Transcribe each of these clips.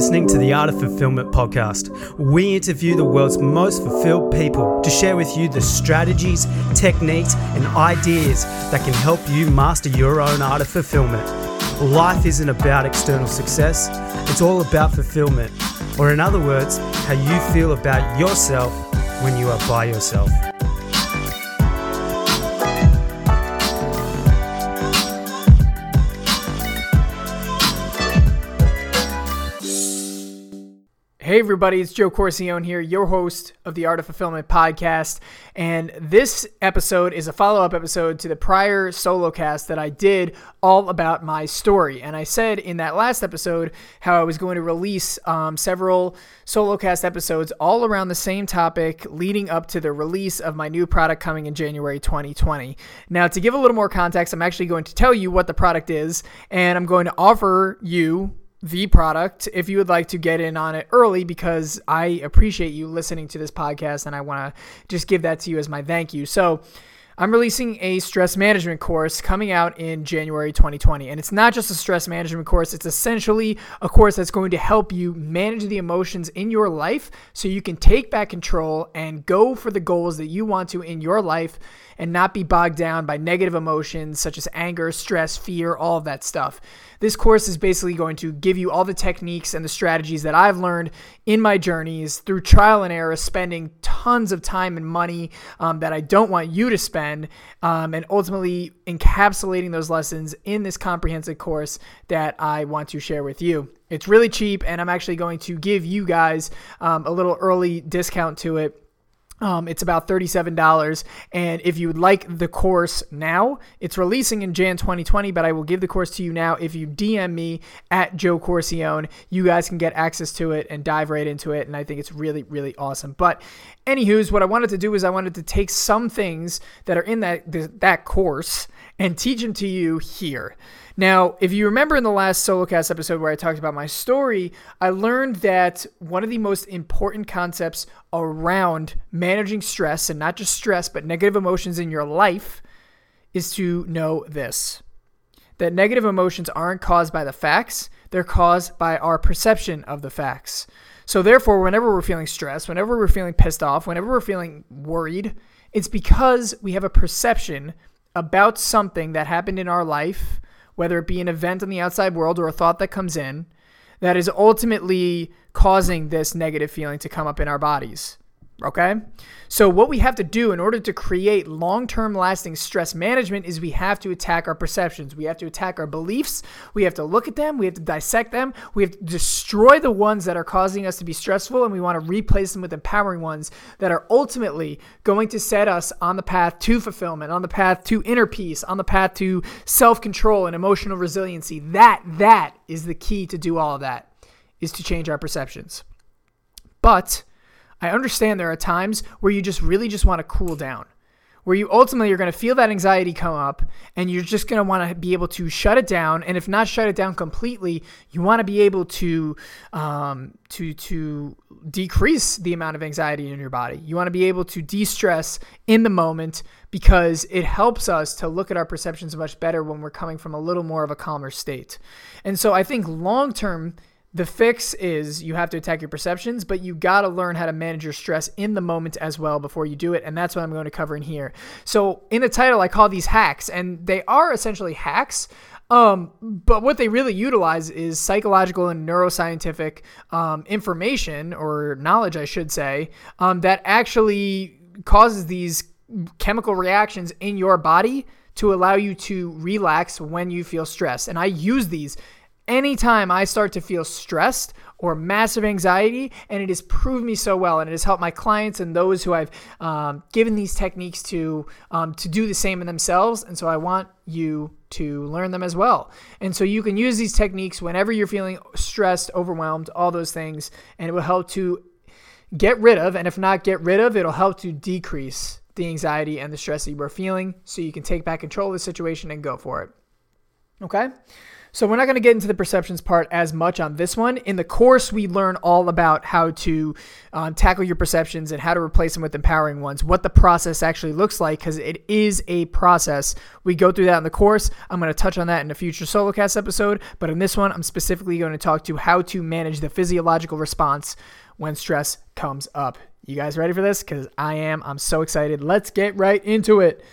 listening to the Art of Fulfillment podcast. We interview the world's most fulfilled people to share with you the strategies, techniques, and ideas that can help you master your own art of fulfillment. Life isn't about external success, it's all about fulfillment, or in other words, how you feel about yourself when you are by yourself. Hey, everybody, it's Joe Corcione here, your host of the Art of Fulfillment podcast. And this episode is a follow up episode to the prior solo cast that I did all about my story. And I said in that last episode how I was going to release um, several solo cast episodes all around the same topic leading up to the release of my new product coming in January 2020. Now, to give a little more context, I'm actually going to tell you what the product is, and I'm going to offer you the product if you would like to get in on it early because I appreciate you listening to this podcast and I want to just give that to you as my thank you. So, I'm releasing a stress management course coming out in January 2020. And it's not just a stress management course, it's essentially a course that's going to help you manage the emotions in your life so you can take back control and go for the goals that you want to in your life and not be bogged down by negative emotions such as anger, stress, fear, all of that stuff. This course is basically going to give you all the techniques and the strategies that I've learned in my journeys through trial and error, spending tons of time and money um, that I don't want you to spend, um, and ultimately encapsulating those lessons in this comprehensive course that I want to share with you. It's really cheap, and I'm actually going to give you guys um, a little early discount to it um, it's about $37. And if you would like the course now, it's releasing in Jan 2020, but I will give the course to you now. If you DM me at Joe Corcione, you guys can get access to it and dive right into it. And I think it's really, really awesome. But, anywho's, what I wanted to do is I wanted to take some things that are in that, that course and teach them to you here. Now, if you remember in the last Solocast episode where I talked about my story, I learned that one of the most important concepts around managing stress, and not just stress, but negative emotions in your life, is to know this that negative emotions aren't caused by the facts, they're caused by our perception of the facts. So, therefore, whenever we're feeling stressed, whenever we're feeling pissed off, whenever we're feeling worried, it's because we have a perception about something that happened in our life whether it be an event in the outside world or a thought that comes in, that is ultimately causing this negative feeling to come up in our bodies. Okay? So, what we have to do in order to create long term lasting stress management is we have to attack our perceptions. We have to attack our beliefs. We have to look at them. We have to dissect them. We have to destroy the ones that are causing us to be stressful, and we want to replace them with empowering ones that are ultimately going to set us on the path to fulfillment, on the path to inner peace, on the path to self control and emotional resiliency. That, that is the key to do all of that, is to change our perceptions. But, I understand there are times where you just really just want to cool down, where you ultimately are going to feel that anxiety come up and you're just going to want to be able to shut it down. And if not shut it down completely, you want to be able to, um, to, to decrease the amount of anxiety in your body. You want to be able to de stress in the moment because it helps us to look at our perceptions much better when we're coming from a little more of a calmer state. And so I think long term, the fix is you have to attack your perceptions, but you got to learn how to manage your stress in the moment as well before you do it. And that's what I'm going to cover in here. So, in the title, I call these hacks, and they are essentially hacks. Um, but what they really utilize is psychological and neuroscientific um, information or knowledge, I should say, um, that actually causes these chemical reactions in your body to allow you to relax when you feel stress. And I use these anytime I start to feel stressed or massive anxiety, and it has proved me so well, and it has helped my clients and those who I've um, given these techniques to um, to do the same in themselves. And so I want you to learn them as well. And so you can use these techniques whenever you're feeling stressed, overwhelmed, all those things, and it will help to get rid of, and if not get rid of, it'll help to decrease the anxiety and the stress that you are feeling so you can take back control of the situation and go for it. Okay? So we're not going to get into the perceptions part as much on this one. In the course, we learn all about how to um, tackle your perceptions and how to replace them with empowering ones, what the process actually looks like, because it is a process. We go through that in the course. I'm going to touch on that in a future solocast episode, but in this one, I'm specifically going to talk to how to manage the physiological response when stress comes up. You guys ready for this? Because I am. I'm so excited. Let's get right into it.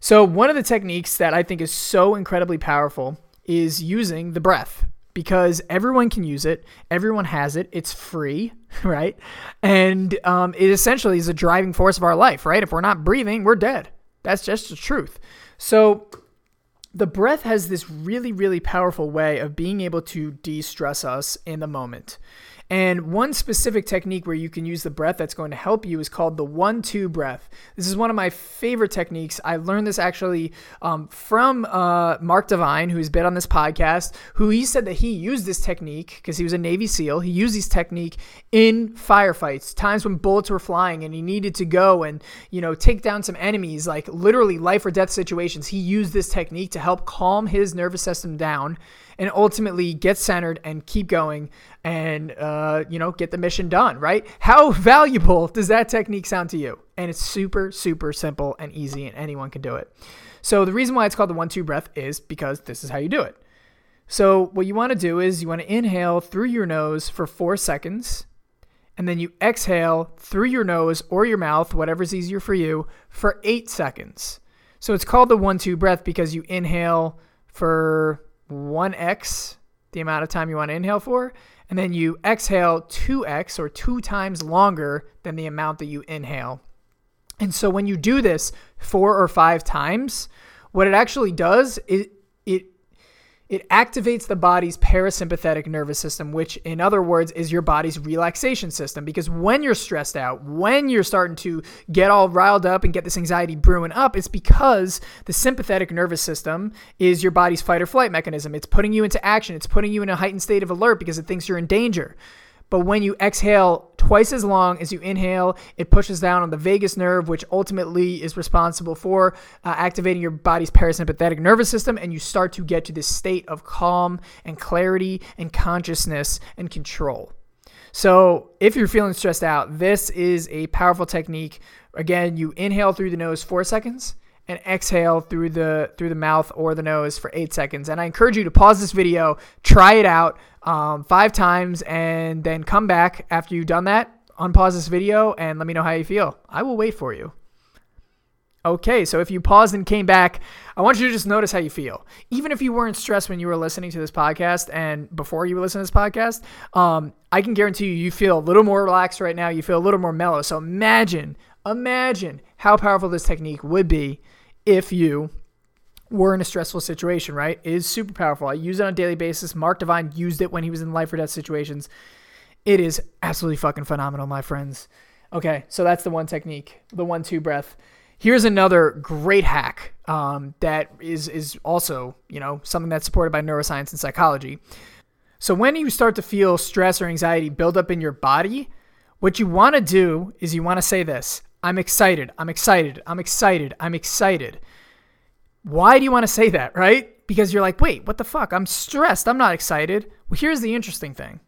So, one of the techniques that I think is so incredibly powerful is using the breath because everyone can use it. Everyone has it. It's free, right? And um, it essentially is a driving force of our life, right? If we're not breathing, we're dead. That's just the truth. So, the breath has this really, really powerful way of being able to de stress us in the moment. And one specific technique where you can use the breath that's going to help you is called the one two breath. This is one of my favorite techniques. I learned this actually um, from uh, Mark Divine, who's been on this podcast, who he said that he used this technique because he was a Navy SEAL. He used this technique in firefights, times when bullets were flying and he needed to go and, you know, take down some enemies, like literally life or death situations. He used this technique to help calm his nervous system down and ultimately get centered and keep going and uh, you know get the mission done right? How valuable does that technique sound to you? And it's super super simple and easy and anyone can do it. So the reason why it's called the one two breath is because this is how you do it. So what you want to do is you want to inhale through your nose for four seconds and then you exhale through your nose or your mouth whatever's easier for you for eight seconds. So it's called the one two breath because you inhale for 1x, the amount of time you want to inhale for, and then you exhale 2x or two times longer than the amount that you inhale. And so when you do this four or five times, what it actually does is it it activates the body's parasympathetic nervous system, which, in other words, is your body's relaxation system. Because when you're stressed out, when you're starting to get all riled up and get this anxiety brewing up, it's because the sympathetic nervous system is your body's fight or flight mechanism. It's putting you into action, it's putting you in a heightened state of alert because it thinks you're in danger. But when you exhale twice as long as you inhale, it pushes down on the vagus nerve, which ultimately is responsible for uh, activating your body's parasympathetic nervous system. And you start to get to this state of calm and clarity and consciousness and control. So, if you're feeling stressed out, this is a powerful technique. Again, you inhale through the nose four seconds and exhale through the through the mouth or the nose for eight seconds. And I encourage you to pause this video, try it out um, five times, and then come back after you've done that. Unpause this video and let me know how you feel. I will wait for you. Okay, so if you paused and came back, I want you to just notice how you feel. Even if you weren't stressed when you were listening to this podcast and before you were listening to this podcast, um, I can guarantee you, you feel a little more relaxed right now. You feel a little more mellow. So imagine, imagine how powerful this technique would be if you were in a stressful situation, right? It is super powerful. I use it on a daily basis. Mark Divine used it when he was in life or death situations. It is absolutely fucking phenomenal, my friends. Okay, so that's the one technique, the one two breath. Here's another great hack um, that is is also you know something that's supported by neuroscience and psychology. So when you start to feel stress or anxiety build up in your body, what you want to do is you want to say this: I'm excited. I'm excited. I'm excited. I'm excited. Why do you want to say that, right? Because you're like, wait, what the fuck? I'm stressed. I'm not excited. Well, here's the interesting thing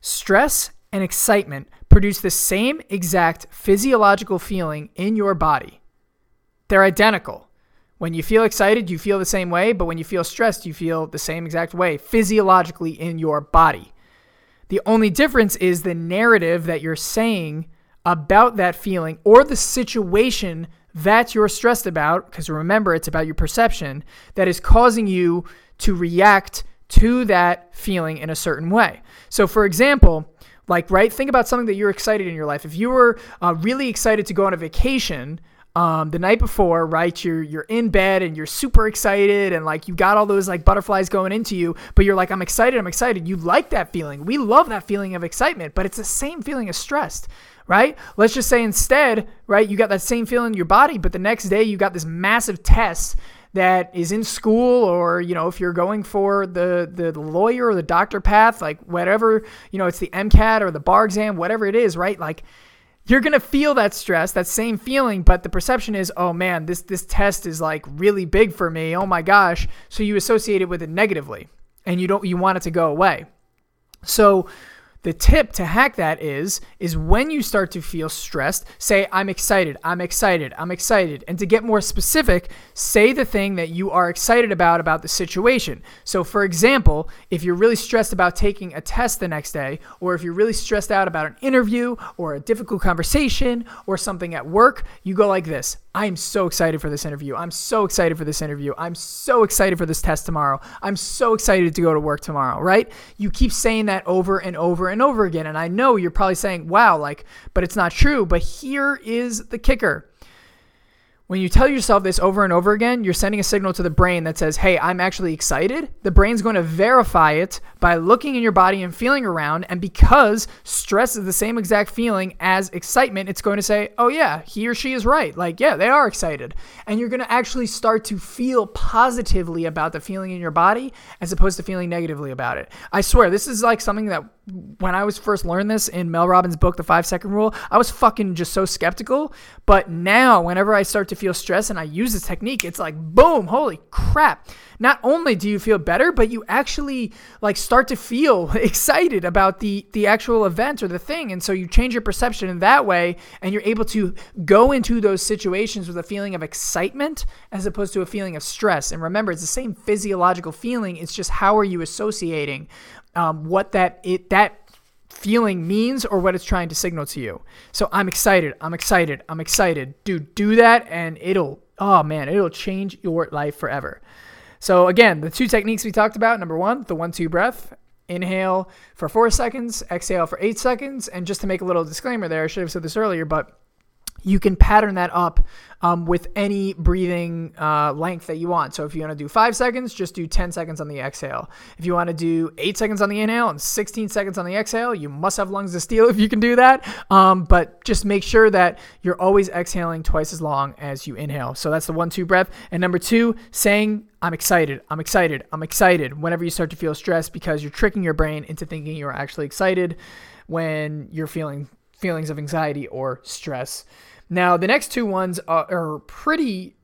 stress and excitement produce the same exact physiological feeling in your body. They're identical. When you feel excited, you feel the same way, but when you feel stressed, you feel the same exact way physiologically in your body. The only difference is the narrative that you're saying about that feeling or the situation that you're stressed about, because remember, it's about your perception, that is causing you to react to that feeling in a certain way. So, for example, like, right, think about something that you're excited in your life. If you were uh, really excited to go on a vacation, um, the night before, right? You're you're in bed and you're super excited and like you got all those like butterflies going into you, but you're like, I'm excited, I'm excited. You like that feeling. We love that feeling of excitement, but it's the same feeling as stressed right? Let's just say instead, right, you got that same feeling in your body, but the next day you got this massive test that is in school or you know if you're going for the the lawyer or the doctor path like whatever you know it's the MCAT or the bar exam whatever it is right like you're to feel that stress that same feeling but the perception is oh man this this test is like really big for me oh my gosh so you associate it with it negatively and you don't you want it to go away. So the tip to hack that is is when you start to feel stressed, say I'm excited, I'm excited, I'm excited. And to get more specific, say the thing that you are excited about about the situation. So for example, if you're really stressed about taking a test the next day or if you're really stressed out about an interview or a difficult conversation or something at work, you go like this. I am so excited for this interview. I'm so excited for this interview. I'm so excited for this test tomorrow. I'm so excited to go to work tomorrow, right? You keep saying that over and over and over again. And I know you're probably saying, wow, like, but it's not true. But here is the kicker when you tell yourself this over and over again, you're sending a signal to the brain that says, Hey, I'm actually excited. The brain's going to verify it by looking in your body and feeling around. And because stress is the same exact feeling as excitement, it's going to say, Oh, yeah, he or she is right. Like, yeah, they are excited. And you're going to actually start to feel positively about the feeling in your body as opposed to feeling negatively about it. I swear, this is like something that when I was first learned this in Mel Robbins' book, The Five Second Rule, I was fucking just so skeptical. But now, whenever I start to feel stress and I use this technique, it's like, boom, holy crap. Not only do you feel better, but you actually like start to feel excited about the the actual event or the thing. And so you change your perception in that way and you're able to go into those situations with a feeling of excitement as opposed to a feeling of stress. And remember, it's the same physiological feeling. It's just how are you associating um, what that it that feeling means or what it's trying to signal to you. So I'm excited. I'm excited. I'm excited. Dude, do that and it'll, oh man, it'll change your life forever. So again, the two techniques we talked about number one, the one two breath. Inhale for four seconds, exhale for eight seconds. And just to make a little disclaimer there, I should have said this earlier, but you can pattern that up um, with any breathing uh, length that you want. So if you want to do five seconds, just do 10 seconds on the exhale. If you want to do eight seconds on the inhale and 16 seconds on the exhale, you must have lungs of steel if you can do that. Um, but just make sure that you're always exhaling twice as long as you inhale. So that's the one, two breath. And number two, saying, I'm excited, I'm excited, I'm excited whenever you start to feel stressed because you're tricking your brain into thinking you're actually excited when you're feeling feelings of anxiety or stress. Now, the next two ones are, are pretty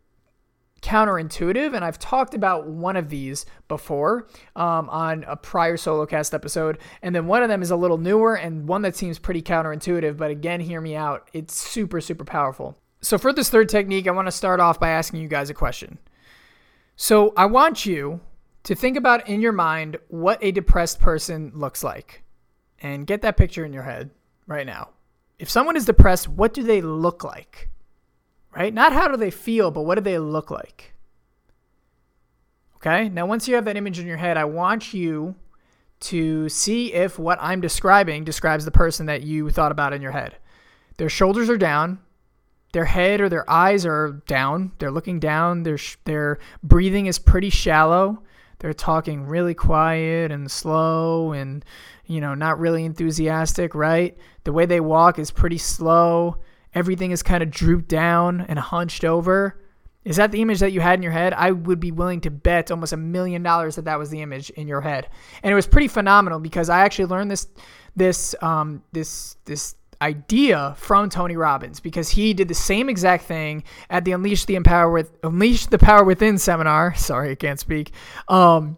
counterintuitive, and I've talked about one of these before um, on a prior solo cast episode. And then one of them is a little newer and one that seems pretty counterintuitive, but again, hear me out. It's super, super powerful. So, for this third technique, I want to start off by asking you guys a question. So, I want you to think about in your mind what a depressed person looks like and get that picture in your head right now if someone is depressed, what do they look like? Right? Not how do they feel, but what do they look like? Okay? Now, once you have that image in your head, I want you to see if what I'm describing describes the person that you thought about in your head. Their shoulders are down, their head or their eyes are down. They're looking down. Their their breathing is pretty shallow. They're talking really quiet and slow and you know, not really enthusiastic, right? The way they walk is pretty slow. Everything is kind of drooped down and hunched over. Is that the image that you had in your head? I would be willing to bet almost a million dollars that that was the image in your head. And it was pretty phenomenal because I actually learned this this um this this idea from Tony Robbins because he did the same exact thing at the Unleash the Empower with Unleash the Power Within seminar. Sorry, I can't speak. Um,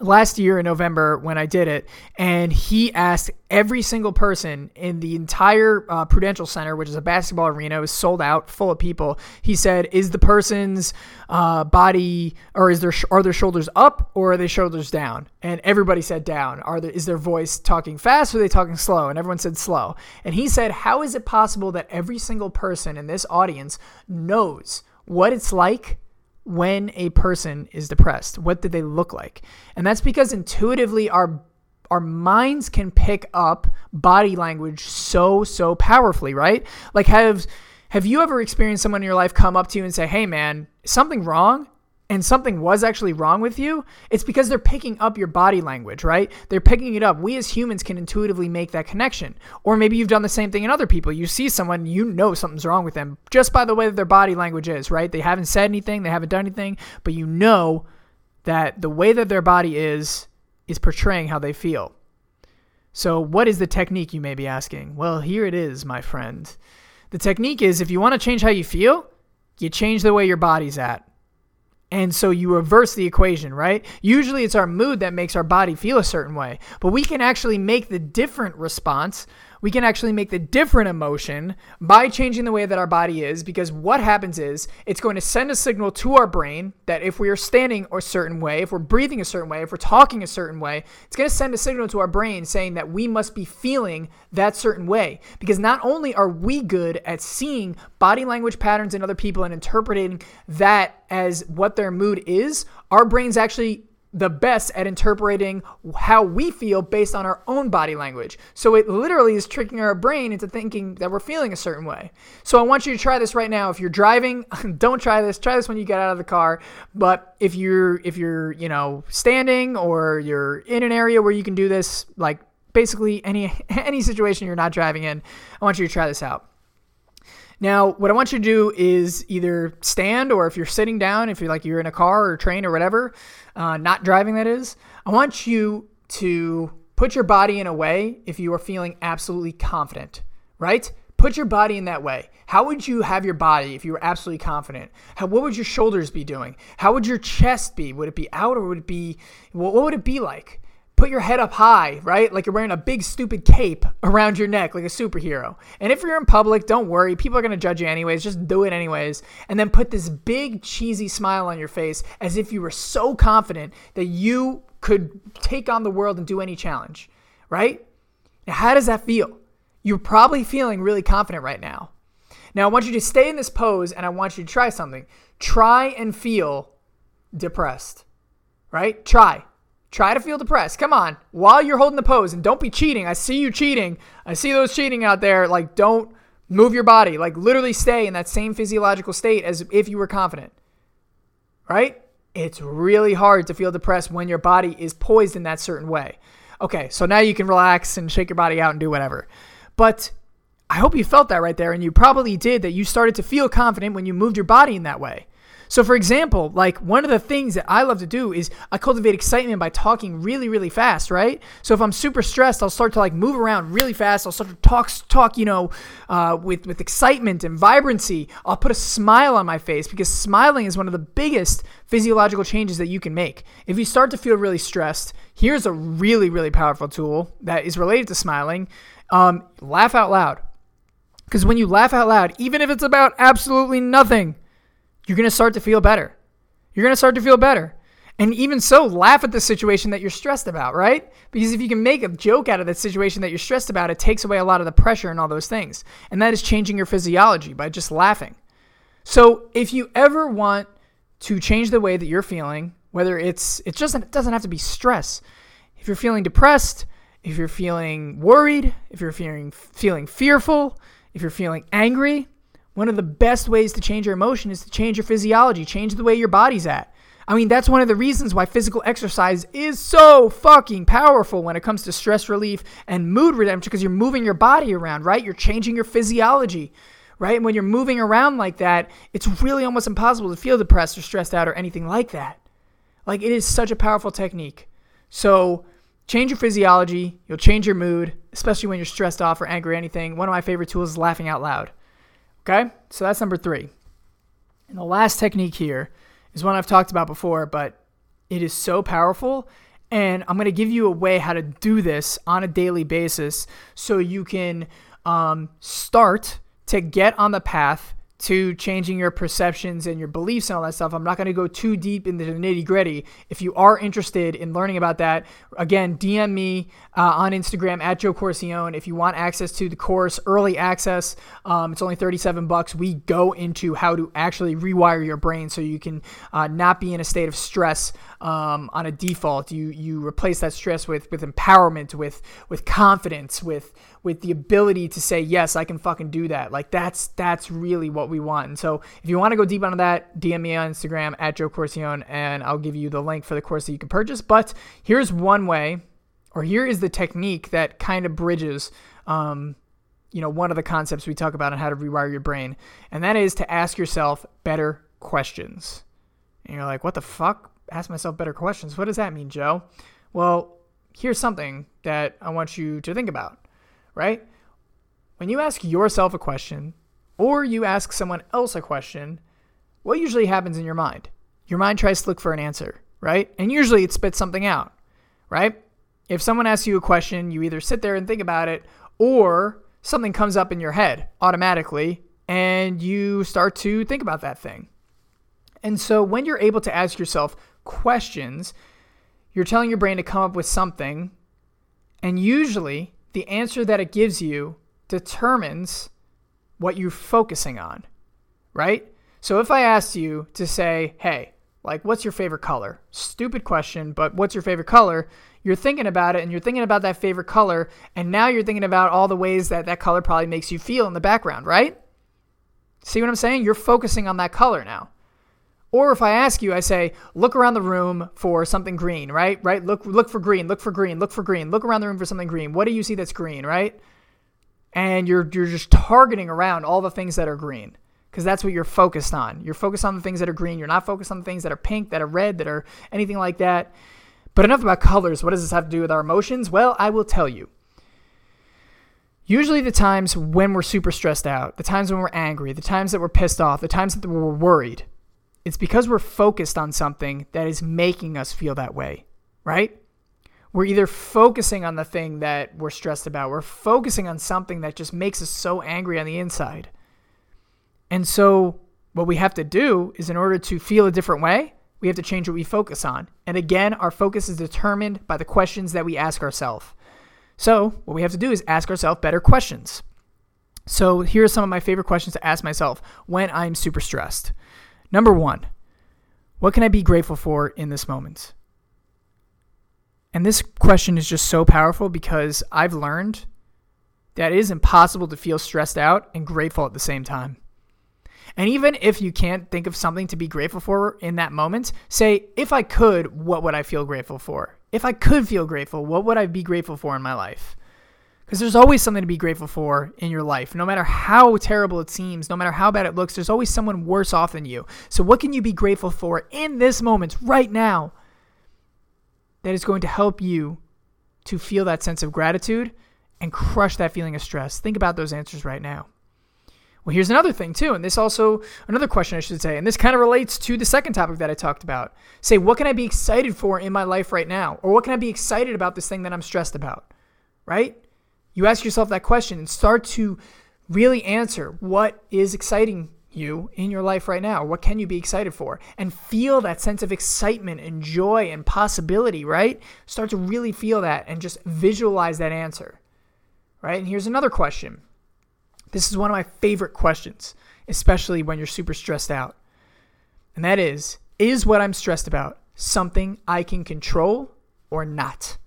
last year in November when I did it, and he asked every single person in the entire uh, Prudential Center, which is a basketball arena, was sold out, full of people. He said, "Is the person's uh, body or is their are their shoulders up or are their shoulders down?" And everybody said down. Are there, is their voice talking fast or are they talking slow? And everyone said slow. And he said, "How is it possible that every single person in this audience knows what it's like?" When a person is depressed? What do they look like? And that's because intuitively our our minds can pick up body language so so powerfully, right? Like have have you ever experienced someone in your life come up to you and say, "Hey man, something wrong?" And something was actually wrong with you, it's because they're picking up your body language, right? They're picking it up. We as humans can intuitively make that connection. Or maybe you've done the same thing in other people. You see someone, you know something's wrong with them just by the way that their body language is, right? They haven't said anything, they haven't done anything, but you know that the way that their body is is portraying how they feel. So, what is the technique you may be asking? Well, here it is, my friend. The technique is if you want to change how you feel, you change the way your body's at And so you reverse the equation, right? Usually it's our mood that makes our body feel a certain way, but we can actually make the different response we can actually make the different emotion by changing the way that our body is because what happens is it's going to send a signal to our brain that if we are standing a certain way, if we're breathing a certain way, if we're talking a certain way, it's going to send a signal to our brain saying that we must be feeling that certain way. Because not only are we good at seeing body language patterns in other people and interpreting that as what their mood is, our brains actually the best at interpreting how we feel based on our own body language. So it literally is tricking our brain into thinking that we're feeling a certain way. So I want you to try this right now. If you're driving, don't try this. Try this when you get out of the car. But if you're if you're, you know, standing or you're in an area where you can do this, like basically any any situation you're not driving in, I want you to try this out. Now, what I want you to do is either stand or if you're sitting down, if you're like you're in a car or a train or whatever, uh, not driving that is, I want you to put your body in a way if you are feeling absolutely confident, right? Put your body in that way. How would you have your body if you were absolutely confident? How, what would your shoulders be doing? How would your chest be? Would it be out or would it be, what, what would it be like? Put your head up high, right? Like you're wearing a big stupid cape around your neck like a superhero. And if you're in public, don't worry. People are going to judge you anyways. Just do it anyways. And then put this big cheesy smile on your face as if you were so confident that you could take on the world and do any challenge, right? Now, how does that feel? You're probably feeling really confident right now. Now, I want you to stay in this pose and I want you to try something. Try and feel depressed, right? Try. Try to feel depressed. Come on. While you're holding the pose and don't be cheating. I see you cheating. I see those cheating out there. Like, don't move your body. Like, literally stay in that same physiological state as if you were confident. Right? It's really hard to feel depressed when your body is poised in that certain way. Okay, so now you can relax and shake your body out and do whatever. But I hope you felt that right there, and you probably did that you started to feel confident when you moved your body in that way. So, for example, like one of the things that I love to do is I cultivate excitement by talking really, really fast, right? So, if I'm super stressed, I'll start to like move around really fast. I'll start to talk, talk, you know, uh, with with excitement and vibrancy. I'll put a smile on my face because smiling is one of the biggest physiological changes that you can make. If you start to feel really stressed, here's a really, really powerful tool that is related to smiling. Um, laugh out loud. Because when you laugh out loud, even if it's about absolutely nothing, you're going to start to feel better. You're going to start to feel better. And even so, laugh at the situation that you're stressed about, right? Because if you can make a joke out of that situation that you're stressed about, it takes away a lot of the pressure and all those things. And that is changing your physiology by just laughing. So if you ever want to change the way that you're feeling, whether it's it just it doesn't have to be stress. If you're feeling depressed, if you're feeling worried, if you're feeling feeling fearful, if you're feeling angry, one of the best ways to change your emotion is to change your physiology, change the way your body's at. I mean, that's one of the reasons why physical exercise is so fucking powerful when it comes to stress relief and mood redemption because you're moving your body around, right? You're changing your physiology, right? And when you're moving around like that, it's really almost impossible to feel depressed or stressed out or anything like that. Like, it is such a powerful technique. So, change your physiology, you'll change your mood, especially when you're stressed off or angry or anything. One of my favorite tools is laughing out loud. Okay, so that's number three. And the last technique here is one I've talked about before, but it is so powerful. And I'm going to give you a way how to do this on a daily basis so you can um, start to get on the path to changing your perceptions and your beliefs and all that stuff. I'm not going to go too deep into the nitty gritty. If you are interested in learning about that, again, DM me uh, on Instagram at Joe Corcione. If you want access to the course, early access, um, it's only 37 bucks. We go into how to actually rewire your brain so you can uh, not be in a state of stress um, on a default. You you replace that stress with with empowerment, with with confidence, with with the ability to say yes, I can fucking do that. Like that's that's really what we want. And so if you want to go deep onto that, DM me on Instagram at Joe Corcione, and I'll give you the link for the course that you can purchase. But here's one way, or here is the technique that kind of bridges. Um, you know, one of the concepts we talk about on how to rewire your brain, and that is to ask yourself better questions. And you're like, what the fuck? ask myself better questions. What does that mean, Joe? Well, here's something that I want you to think about, right? When you ask yourself a question or you ask someone else a question, what usually happens in your mind? your mind tries to look for an answer, right? And usually it spits something out, right? If someone asks you a question, you either sit there and think about it or something comes up in your head automatically and you start to think about that thing. And so when you're able to ask yourself questions, you're telling your brain to come up with something, and usually the answer that it gives you determines what you're focusing on, right? So if I asked you to say, hey, like, what's your favorite color? Stupid question, but what's your favorite color? You're thinking about it and you're thinking about that favorite color, and now you're thinking about all the ways that that color probably makes you feel in the background, right? See what I'm saying? You're focusing on that color now. Or if I ask you, I say, look around the room for something green, right? Right? Look look for green, look for green, look for green, look around the room for something green. What do you see that's green, right? And you're you're just targeting around all the things that are green because that's what you're focused on. You're focused on the things that are green. You're not focused on the things that are pink, that are red, that are anything like that. But enough about colors. What does this have to do with our emotions? Well, I will tell you. Usually, the times when we're super stressed out, the times when we're angry, the times that we're pissed off, the times that we're worried, it's because we're focused on something that is making us feel that way, right? We're either focusing on the thing that we're stressed about, we're focusing on something that just makes us so angry on the inside. And so, what we have to do is, in order to feel a different way, we have to change what we focus on. And again, our focus is determined by the questions that we ask ourselves. So, what we have to do is ask ourselves better questions. So, here are some of my favorite questions to ask myself when I'm super stressed. Number one, what can I be grateful for in this moment? And this question is just so powerful because I've learned that it is impossible to feel stressed out and grateful at the same time. And even if you can't think of something to be grateful for in that moment, say, if I could, what would I feel grateful for? if I could feel grateful, what would I be grateful for in my life? Because there's always something to be grateful for in your life. No matter how terrible it seems, no matter how bad it looks, there's always someone worse off than you. So, what can you be grateful for in this moment, right now, that is going to help you to feel that sense of gratitude and crush that feeling of stress? Think about those answers right now. Well, here's another thing too, and this also another question I should say, and this kind of relates to the second topic that I talked about. Say, what can I be excited for in my life right now? Or what can I be excited about this thing that I'm stressed about? Right? You ask yourself that question and start to really answer what is exciting you in your life right now? What can you be excited for? And feel that sense of excitement and joy and possibility, right? Start to really feel that and just visualize that answer. Right? And here's another question this is one of my favorite questions, especially when you're super stressed out. And that is Is what I'm stressed about something I can control or not?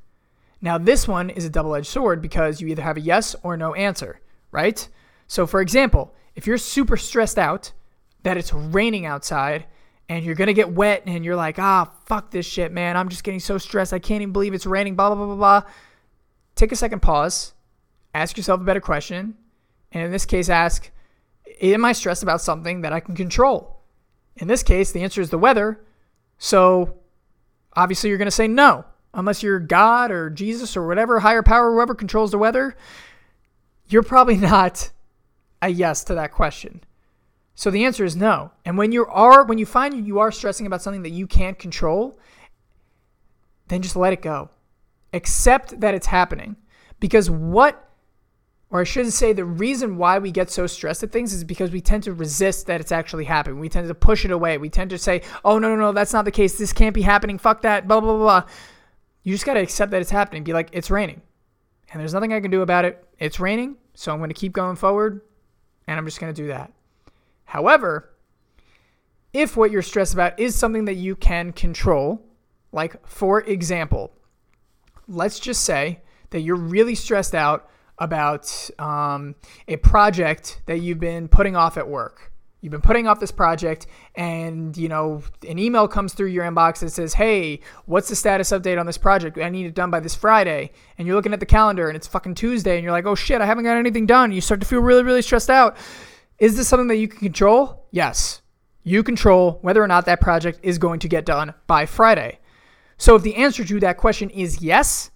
Now, this one is a double edged sword because you either have a yes or no answer, right? So, for example, if you're super stressed out that it's raining outside and you're gonna get wet and you're like, ah, fuck this shit, man. I'm just getting so stressed. I can't even believe it's raining, blah, blah, blah, blah, blah. Take a second pause, ask yourself a better question, and in this case, ask, Am I stressed about something that I can control? In this case, the answer is the weather. So obviously, you're to say no, unless you're God or Jesus or whatever higher power, whoever controls the weather. You're probably not a yes to that question. So the answer is no. And when you are when you find you are stressing about something that you can't control, then just let it go. Accept that it's happening. Because what or I should say, the reason why we get so stressed at things is because we tend to resist that it's actually happening. We tend to push it away. We tend to say, oh, no, no, no, that's not the case. This can't be happening. Fuck that. Blah, blah, blah, blah. You just got to accept that it's happening. Be like, it's raining. And there's nothing I can do about it. It's raining. So I'm going to keep going forward. And I'm just going to do that. However, if what you're stressed about is something that you can control, like for example, let's just say that you're really stressed out about um, a project that you've been putting off at work. You've been putting off this project, and you know an email comes through your inbox that says, "Hey, what's the status update on this project? I need it done by this Friday." And you're looking at the calendar, and it's fucking Tuesday, and you're like, "Oh shit, I haven't got anything done." You start to feel really, really stressed out. Is this something that you can control? Yes, you control whether or not that project is going to get done by Friday. So if the answer to that question is yes,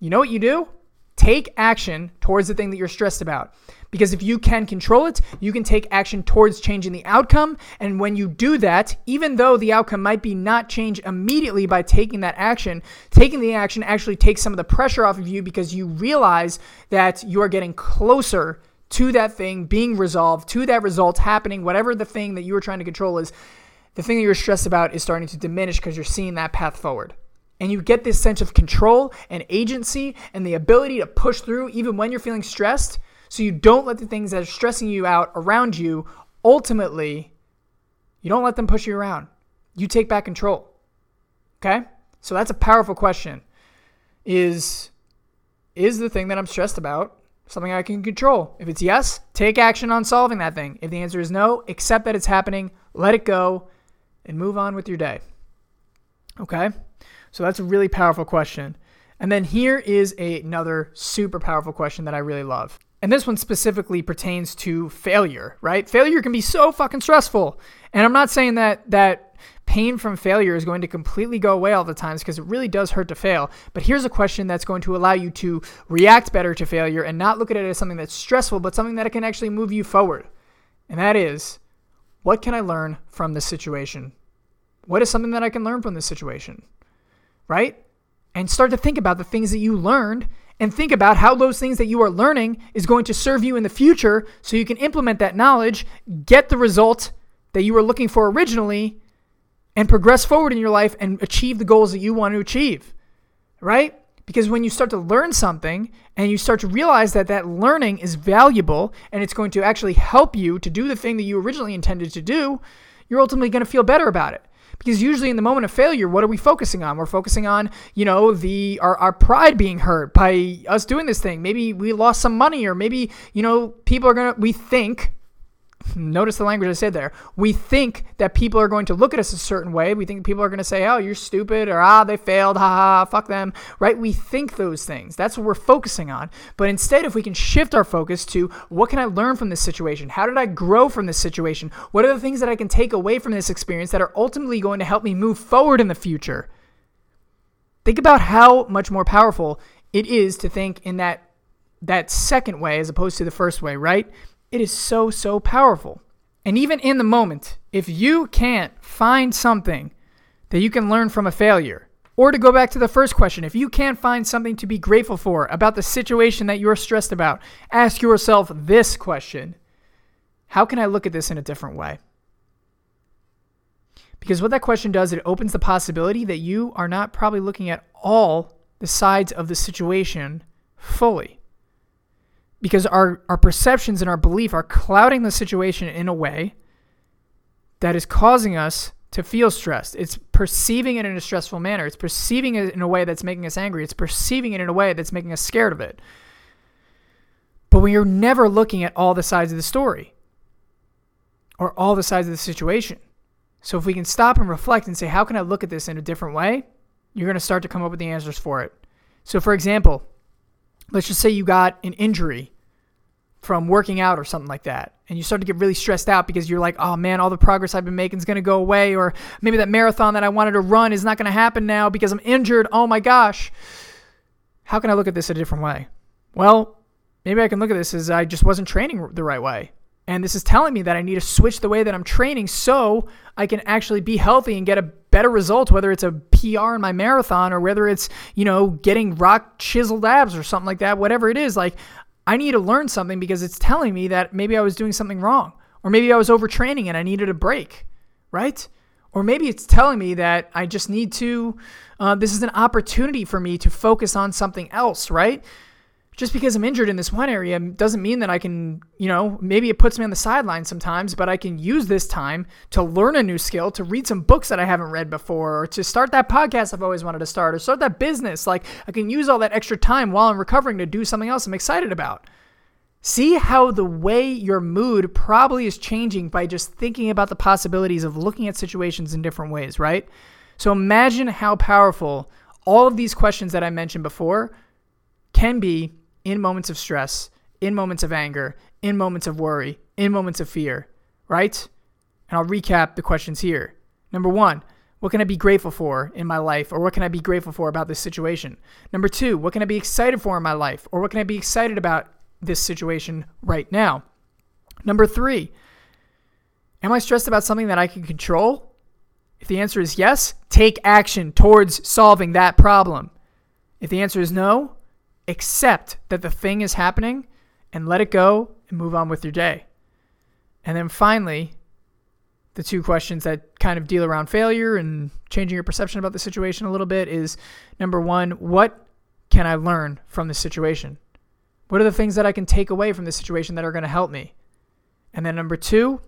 you know what you do? Take action towards the thing that you're stressed about. Because if you can control it, you can take action towards changing the outcome. And when you do that, even though the outcome might be not change immediately by taking that action, taking the action actually takes some of the pressure off of you because you realize that you are getting closer to that thing being resolved, to that result happening, whatever the thing that you were trying to control is, the thing that you're stressed about is starting to diminish because you're seeing that path forward. And you get this sense of control and agency and the ability to push through even when you're feeling stressed. So you don't let the things that are stressing you out around you ultimately, you don't let them push you around. You take back control. Okay? So that's a powerful question. Is is the thing that I'm stressed about something I can control? If it's yes, take action on solving that thing. If the answer is no, accept that it's happening, let it go, and move on with your day. Okay? So that's a really powerful question. And then here is a, another super powerful question that I really love. And this one specifically pertains to failure, right? Failure can be so fucking stressful. And I'm not saying that that pain from failure is going to completely go away all the times because it really does hurt to fail. But here's a question that's going to allow you to react better to failure and not look at it as something that's stressful, but something that can actually move you forward. And that is, what can I learn from this situation? What is something that I can learn from this situation? Right? And start to think about the things that you learned and think about how those things that you are learning is going to serve you in the future so you can implement that knowledge, get the result that you were looking for originally, and progress forward in your life and achieve the goals that you want to achieve, right? Because when you start to learn something and you start to realize that that learning is valuable and it's going to actually help you to do the thing that you originally intended to do, you're ultimately going to feel better about it. Because usually in the moment of failure, what are we focusing on? We're focusing on, you know, the our, our pride being hurt by us doing this thing. Maybe we lost some money or maybe, you know, people are gonna we think Notice the language I said there. We think that people are going to look at us a certain way. We think people are going to say, oh, you're stupid, or ah, they failed, ha ha, fuck them, right? We think those things. That's what we're focusing on. But instead, if we can shift our focus to what can I learn from this situation? How did I grow from this situation? What are the things that I can take away from this experience that are ultimately going to help me move forward in the future? Think about how much more powerful it is to think in that that second way as opposed to the first way, right? It is so, so powerful. And even in the moment, if you can't find something that you can learn from a failure, or to go back to the first question, if you can't find something to be grateful for about the situation that you're stressed about, ask yourself this question How can I look at this in a different way? Because what that question does, it opens the possibility that you are not probably looking at all the sides of the situation fully because our, our perceptions and our belief are clouding the situation in a way that is causing us to feel stressed. It's perceiving it in a stressful manner. It's perceiving it in a way that's making us angry. It's perceiving it in a way that's making us scared of it. But when you're never looking at all the sides of the story or all the sides of the situation. So if we can stop and reflect and say, how can I look at this in a different way? You're going to start to come up with the answers for it. So, for example, let's just say you got an injury from working out or something like that and you start to get really stressed out because you're like oh man all the progress i've been making is going to go away or maybe that marathon that i wanted to run is not going to happen now because i'm injured. Oh my gosh. How can i look at this a different way? Well maybe i can look at this as i just wasn't training the right way and this is telling me that i need to switch the way that i'm training so i can actually be healthy and get a better result, whether it's a PR in my marathon or whether it's, you know, getting rock chiseled abs or something like that, whatever it is, like I need to learn something because it's telling me that maybe I was doing something wrong or maybe I was overtraining and I needed a break, right? Or maybe it's telling me that I just need to, uh, this is an opportunity for me to focus on something else, right? Just because I'm injured in this one area doesn't mean that I can, you know, maybe it puts me on the sideline sometimes, but I can use this time to learn a new skill, to read some books that I haven't read before, or to start that podcast I've always wanted to start, or start that business. Like I can use all that extra time while I'm recovering to do something else I'm excited about. See how the way your mood probably is changing by just thinking about the possibilities of looking at situations in different ways, right? So imagine how powerful all of these questions that I mentioned before can be in moments of stress, in moments of anger, in moments of worry, in moments of fear, right? And I'll recap the questions here. Number one, what can I be grateful for in my life, or what can I be grateful for about this situation? Number two, what can I be excited for in my life, or what can I be excited about this situation right now. Number three, am I stressed about something that I can control? If the answer is yes, take action towards solving that problem. If the answer is no, accept that the thing is happening and let it go and move on with your day. And then finally, the two questions that kind of deal around failure and changing your perception about the situation a little bit is number one, what can I learn from this situation? What are the things that I can take away from this situation that are going to help me? And then number two,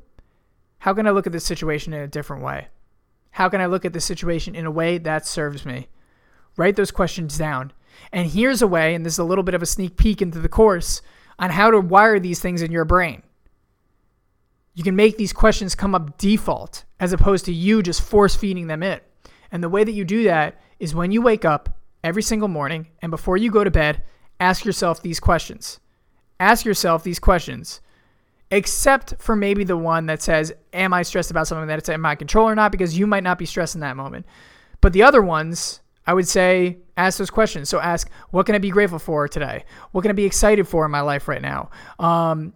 how can I look at this situation in a different way? How can I look at this situation in a way that serves me? Write those questions down. And here's a way, and this is a little bit of a sneak peek into the course, on how to wire these things in your brain. You can make these questions come up default as opposed to you just force feeding them in. And the way that you do that is when you wake up every single morning and before you go to bed, ask yourself these questions. Ask yourself these questions, except for maybe the one that says, Am I stressed about something that's in my control or not? Because you might not be stressed in that moment. But the other ones, I would say, ask those questions. So ask, What can I be grateful for today? What can I be excited for in my life right now? Um,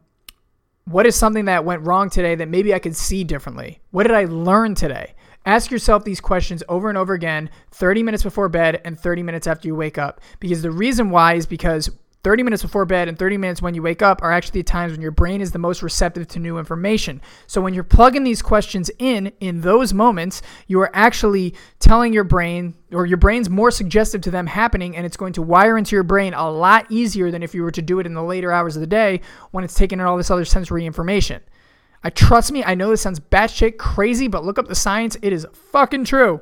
what is something that went wrong today that maybe I could see differently? What did I learn today? Ask yourself these questions over and over again 30 minutes before bed and 30 minutes after you wake up. Because the reason why is because 30 minutes before bed and 30 minutes when you wake up are actually the times when your brain is the most receptive to new information. So when you're plugging these questions in in those moments, you are actually telling your brain or your brain's more suggestive to them happening and it's going to wire into your brain a lot easier than if you were to do it in the later hours of the day when it's taking in all this other sensory information. I trust me, I know this sounds batshit crazy, but look up the science. It is fucking true.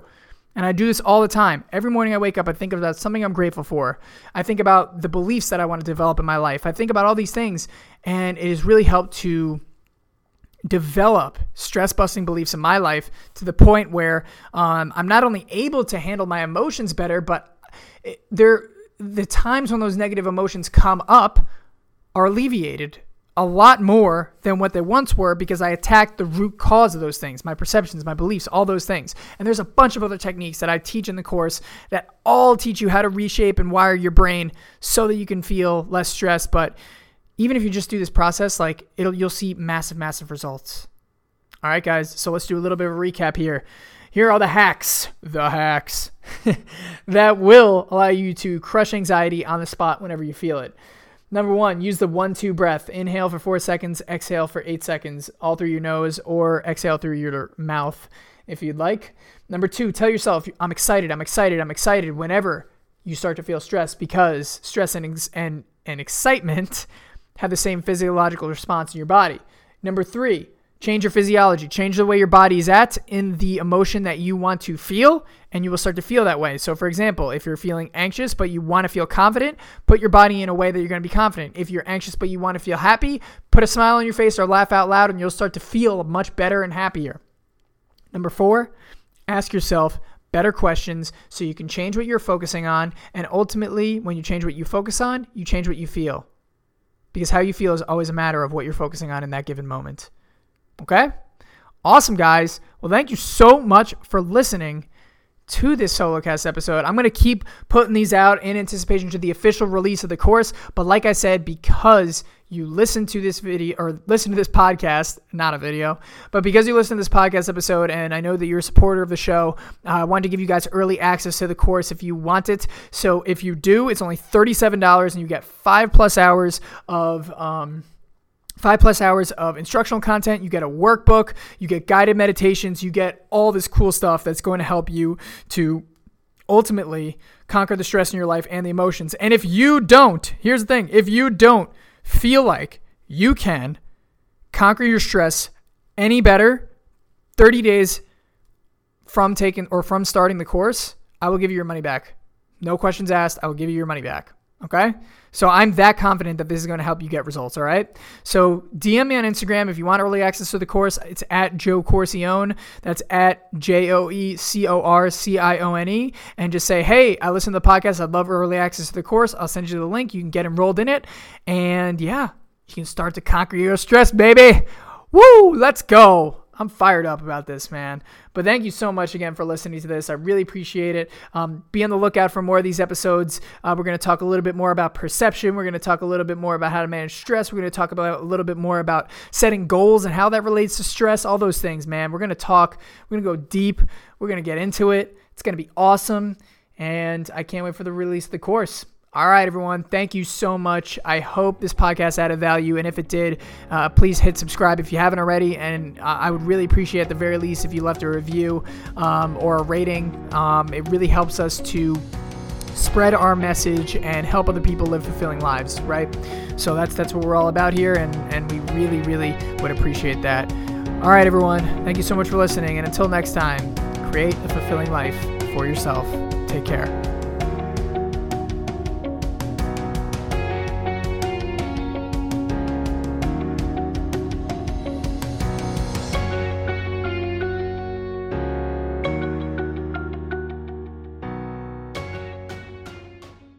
And I do this all the time. Every morning I wake up, I think about something I'm grateful for. I think about the beliefs that I want to develop in my life. I think about all these things, and it has really helped to develop stress busting beliefs in my life to the point where um, I'm not only able to handle my emotions better, but there the times when those negative emotions come up are alleviated a lot more than what they once were because I attacked the root cause of those things, my perceptions, my beliefs, all those things. And there's a bunch of other techniques that I teach in the course that all teach you how to reshape and wire your brain so that you can feel less stressed. But even if you just do this process, like it'll you'll see massive, massive results. All right, guys. So let's do a little bit of a recap here. Here are the hacks, the hacks that will allow you to crush anxiety on the spot whenever you feel it. Number one, use the one two breath. Inhale for four seconds, exhale for eight seconds, all through your nose or exhale through your mouth if you'd like. Number two, tell yourself, I'm excited, I'm excited, I'm excited whenever you start to feel stress because stress and, and, and excitement have the same physiological response in your body. Number three, Change your physiology, change the way your body is at in the emotion that you want to feel, and you will start to feel that way. So, for example, if you're feeling anxious but you want to feel confident, put your body in a way that you're going to be confident. If you're anxious but you want to feel happy, put a smile on your face or laugh out loud, and you'll start to feel much better and happier. Number four, ask yourself better questions so you can change what you're focusing on. And ultimately, when you change what you focus on, you change what you feel. Because how you feel is always a matter of what you're focusing on in that given moment. Okay? Awesome, guys. Well, thank you so much for listening to this solo cast episode. I'm going to keep putting these out in anticipation to the official release of the course. But like I said, because you listen to this video or listen to this podcast, not a video, but because you listen to this podcast episode and I know that you're a supporter of the show, uh, I wanted to give you guys early access to the course if you want it. So if you do, it's only $37 and you get five plus hours of, um, five plus hours of instructional content. You get a workbook, you get guided meditations, you get all this cool stuff that's going to help you to ultimately conquer the stress in your life and the emotions. And if you don't, here's the thing if you don't feel like you can conquer your stress any better 30 days from taking or from starting the course, I will give you your money back. No questions asked. I will give you your money back. Okay. So I'm that confident that this is going to help you get results. All right. So DM me on Instagram if you want early access to the course. It's at Joe Corcione. That's at J O E C O R C I O N E. And just say, hey, I listen to the podcast. I'd love early access to the course. I'll send you the link. You can get enrolled in it. And yeah, you can start to conquer your stress, baby. Woo, let's go. I'm fired up about this, man. But thank you so much again for listening to this. I really appreciate it. Um, be on the lookout for more of these episodes. Uh, we're going to talk a little bit more about perception. We're going to talk a little bit more about how to manage stress. We're going to talk about a little bit more about setting goals and how that relates to stress. All those things, man. We're going to talk. We're going to go deep. We're going to get into it. It's going to be awesome. And I can't wait for the release of the course. All right, everyone. Thank you so much. I hope this podcast added value. And if it did, uh, please hit subscribe if you haven't already. And I would really appreciate, at the very least, if you left a review um, or a rating. Um, it really helps us to spread our message and help other people live fulfilling lives, right? So that's that's what we're all about here, and and we really really would appreciate that. All right, everyone. Thank you so much for listening, and until next time, create a fulfilling life for yourself. Take care.